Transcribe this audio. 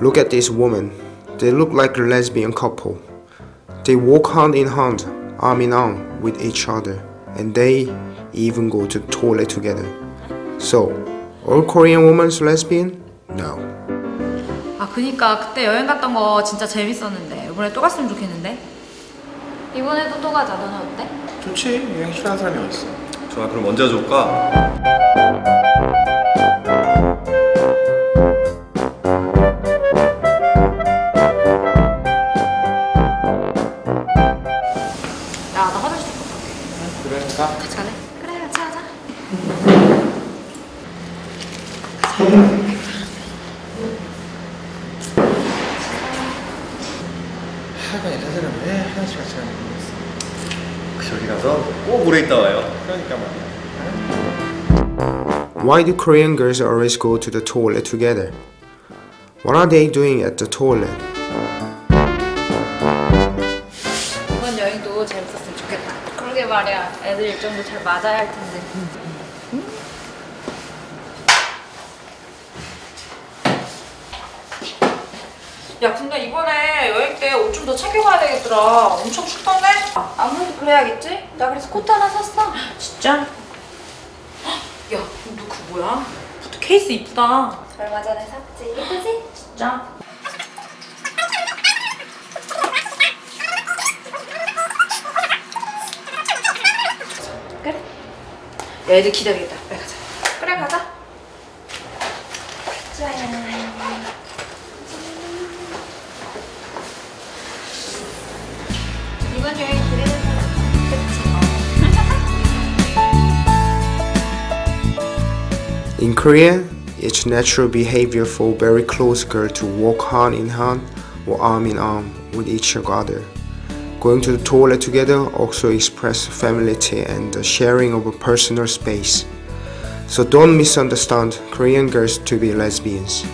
Look at this woman. They look like a lesbian couple. They walk hand in hand, arm in arm with each other, and they even go to the toilet together. So, all Korean women lesbian? No. 아 그니까 그때 여행 갔던 거 진짜 재밌었는데 이번에 또 갔으면 좋겠는데 이번에도 또 가자. 너는 어때? 좋지 여행 싫어하는 사람이 어딨어 좋아 그럼 언제 가져올까? 그래 가 같이 갈래? 그래 같이 가자 하여간 이런 사람이 왜 화장실 같이 가는 거겠어 저기 가서 꼭 오래 있다 와요 그러니까 말이야 Why do Korean girls always go to the toilet together? What are they doing at the toilet? 여행도 재밌었으면 좋겠다 그러게 말이야 애들 일정도 잘 맞아야 할 텐데 야 근데 이번에 여행 때 옷 좀 더 챙겨가야 되겠더라 엄청 춥던데? 아무래도 그래야겠지? 나 그래서 코트 하나 샀어. 진짜? 야, 너 그거 뭐야? 포트 케이스 이쁘다. 얼마 전에 샀지. 예쁘지? 진짜? 애들 기다리겠다. 빨리 가자. 그래, 가자. 좋아요. 이번 여행 기대되는 사람. 그치? In Korea, it's natural behavior for very close girl to walk hand in hand or arm in arm with each other. Going to the toilet together also express familiarity and the sharing of a personal space. So don't misunderstand Korean girls to be lesbians.